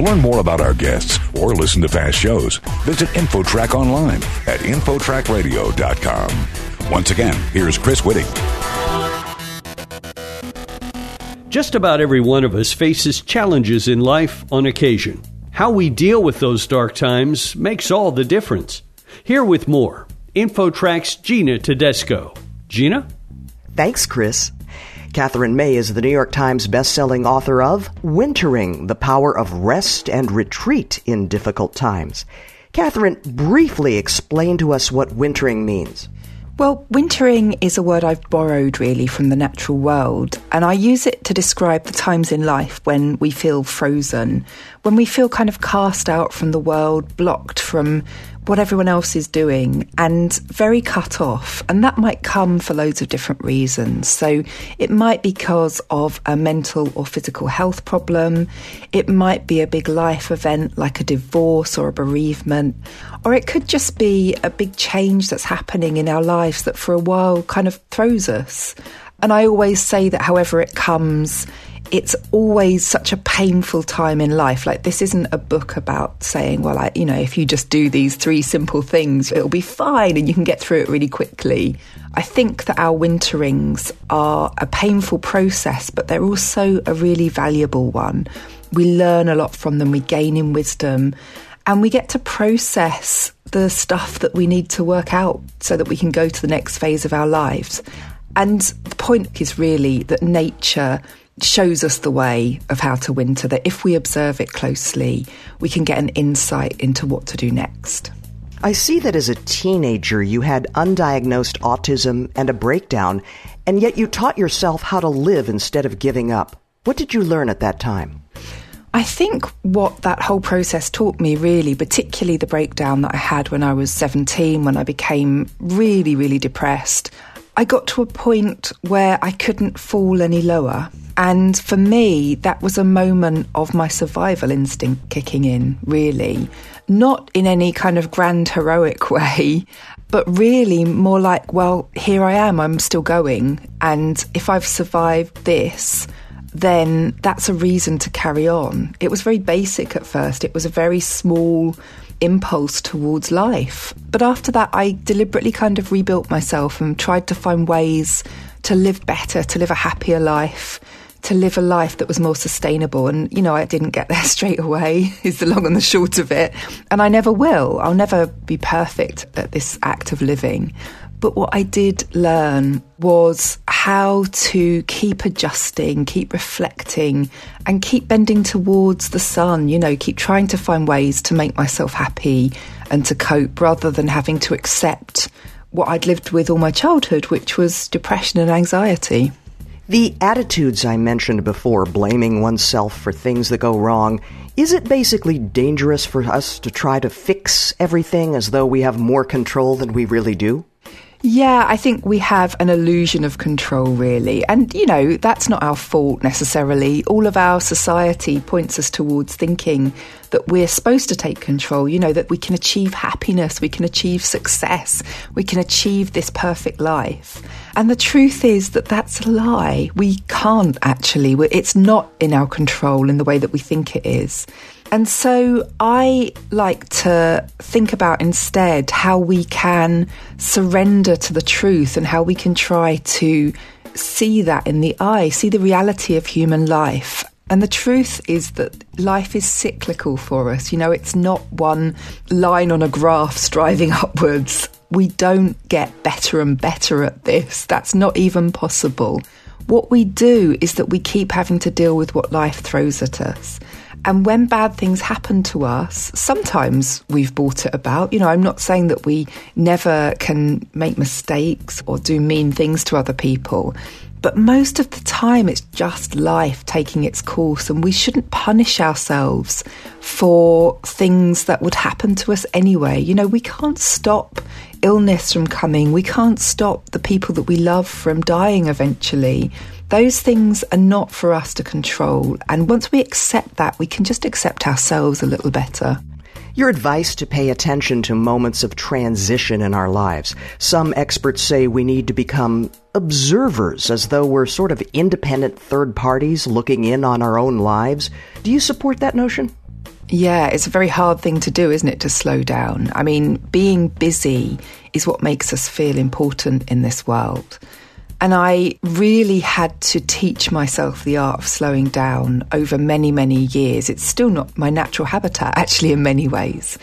To learn more about our guests or listen to past shows, visit InfoTrack online at InfoTrackRadio.com. Once again, here's Chris Whitting. Just about every one of us faces challenges in life on occasion. How we deal with those dark times makes all the difference. Here with more, InfoTrack's Gina Tedesco. Gina? Thanks, Chris. Katherine May is the New York Times bestselling author of Wintering The Power of Rest and Retreat in Difficult Times. Katherine, briefly explain to us what wintering means. Well, wintering is a word I've borrowed really from the natural world, and I use it to describe the times in life when we feel frozen, when we feel kind of cast out from the world, blocked from what everyone else is doing and very cut off. And that might come for loads of different reasons. So it might be because of a mental or physical health problem. It might be a big life event like a divorce or a bereavement. Or it could just be a big change that's happening in our lives that for a while kind of throws us. And I always say that however it comes, it's always such a painful time in life. Like, this isn't a book about saying, well, I, you know, if you just do these three simple things, it'll be fine and you can get through it really quickly. I think that our winterings are a painful process, but they're also a really valuable one. We learn a lot from them, we gain in wisdom, and we get to process the stuff that we need to work out so that we can go to the next phase of our lives. And the point is really that nature shows us the way of how to winter, that if we observe it closely, we can get an insight into what to do next. I see that as a teenager you had undiagnosed autism and a breakdown, and yet you taught yourself how to live instead of giving up. What did you learn at that time? I think what that whole process taught me really, particularly the breakdown that I had when I was 17, when I became really, really depressed, I got to a point where I couldn't fall any lower. And for me, that was a moment of my survival instinct kicking in, really. Not in any kind of grand heroic way, but really more like, well, here I am, I'm still going. And if I've survived this, then that's a reason to carry on. It was very basic at first, it was a very small impulse towards life. But after that, I deliberately kind of rebuilt myself and tried to find ways to live better, to live a happier life to live a life that was more sustainable. And, you know, I didn't get there straight away, is the long and the short of it. And I never will. I'll never be perfect at this act of living. But what I did learn was how to keep adjusting, keep reflecting, and keep bending towards the sun, you know, keep trying to find ways to make myself happy and to cope rather than having to accept what I'd lived with all my childhood, which was depression and anxiety. The attitudes I mentioned before, blaming oneself for things that go wrong, is it basically dangerous for us to try to fix everything as though we have more control than we really do? Yeah, I think we have an illusion of control, really. And, you know, that's not our fault necessarily. All of our society points us towards thinking that we're supposed to take control, you know, that we can achieve happiness, we can achieve success, we can achieve this perfect life. And the truth is that that's a lie. We can't actually. It's not in our control in the way that we think it is. And so I like to think about instead how we can surrender to the truth and how we can try to see that in the eye, see the reality of human life. And the truth is that life is cyclical for us. You know, it's not one line on a graph striving upwards. We don't get better and better at this. That's not even possible. What we do is that we keep having to deal with what life throws at us. And when bad things happen to us, sometimes we've brought it about. You know, I'm not saying that we never can make mistakes or do mean things to other people. But most of the time, it's just life taking its course, and we shouldn't punish ourselves for things that would happen to us anyway. You know, we can't stop illness from coming, we can't stop the people that we love from dying eventually. Those things are not for us to control. And once we accept that, we can just accept ourselves a little better. Your advice to pay attention to moments of transition in our lives. Some experts say we need to become observers as though we're sort of independent third parties looking in on our own lives. Do you support that notion? Yeah, it's a very hard thing to do, isn't it, to slow down? I mean, being busy is what makes us feel important in this world. And I really had to teach myself the art of slowing down over many, many years. It's still not my natural habitat, actually, in many ways.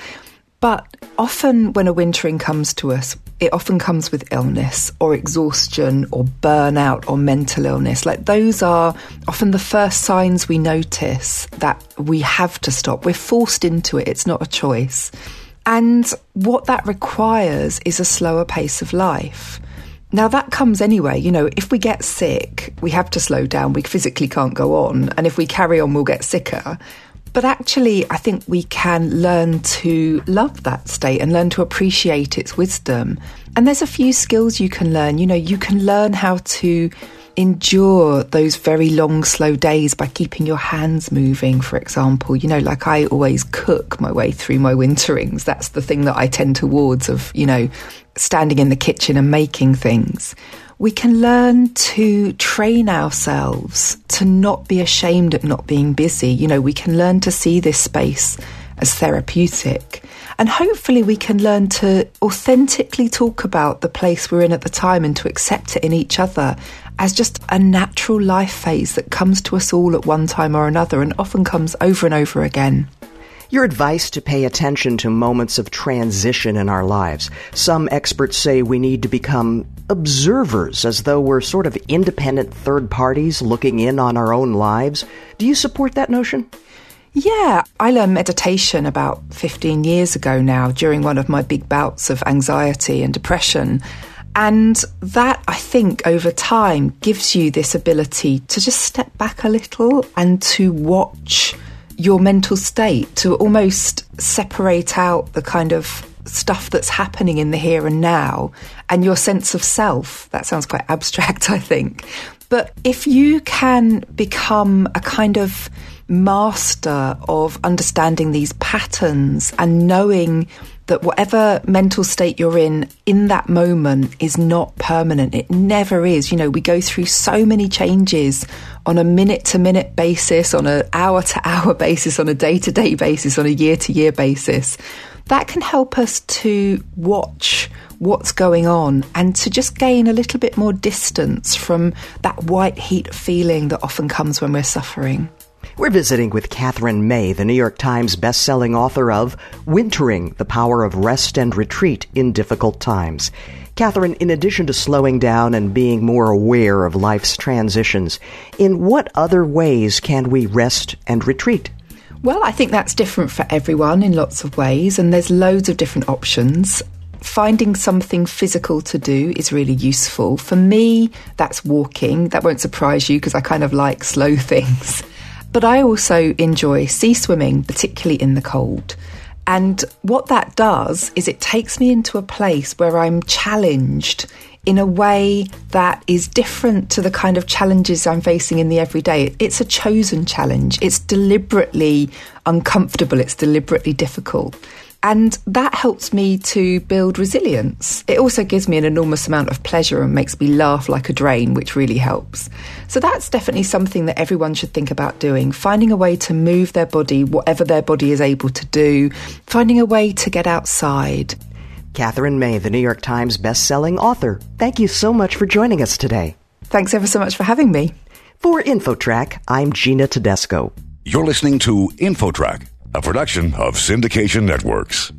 But often when a wintering comes to us, it often comes with illness or exhaustion or burnout or mental illness. Like those are often the first signs we notice that we have to stop. We're forced into it, it's not a choice. And what that requires is a slower pace of life. Now, that comes anyway. You know, if we get sick, we have to slow down. We physically can't go on. And if we carry on, we'll get sicker. But actually, I think we can learn to love that state and learn to appreciate its wisdom. And there's a few skills you can learn. You know, you can learn how to endure those very long, slow days by keeping your hands moving, for example. You know, like I always cook my way through my winterings. That's the thing that I tend towards of, you know, standing in the kitchen and making things we can learn to train ourselves to not be ashamed at not being busy. You know, we can learn to see this space as therapeutic. And hopefully, we can learn to authentically talk about the place we're in at the time and to accept it in each other as just a natural life phase that comes to us all at one time or another and often comes over and over again. Your advice to pay attention to moments of transition in our lives. Some experts say we need to become observers as though we're sort of independent third parties looking in on our own lives. Do you support that notion? Yeah, I learned meditation about 15 years ago now during one of my big bouts of anxiety and depression. And that, I think, over time gives you this ability to just step back a little and to watch your mental state, to almost separate out the kind of stuff that's happening in the here and now and your sense of self. That sounds quite abstract, I think. But if you can become a kind of master of understanding these patterns and knowing that whatever mental state you're in in that moment is not permanent. It never is. You know, we go through so many changes on a minute to minute basis, on an hour to hour basis, on a day to day basis, on a year to year basis. That can help us to watch what's going on and to just gain a little bit more distance from that white heat feeling that often comes when we're suffering. We're visiting with Katherine May, the New York Times bestselling author of Wintering, The Power of Rest and Retreat in Difficult Times. Katherine, in addition to slowing down and being more aware of life's transitions, in what other ways can we rest and retreat? Well, I think that's different for everyone in lots of ways, and there's loads of different options. Finding something physical to do is really useful. For me, that's walking. That won't surprise you because I kind of like slow things. But I also enjoy sea swimming, particularly in the cold. And what that does is it takes me into a place where I'm challenged in a way that is different to the kind of challenges I'm facing in the everyday. It's a chosen challenge. It's deliberately uncomfortable. It's deliberately difficult. And that helps me to build resilience. It also gives me an enormous amount of pleasure and makes me laugh like a drain, which really helps. So that's definitely something that everyone should think about doing finding a way to move their body, whatever their body is able to do, finding a way to get outside. Katherine May, the New York Times bestselling author, thank you so much for joining us today. Thanks ever so much for having me. For InfoTrack, I'm Gina Tedesco. You're listening to InfoTrack a production of Syndication Networks.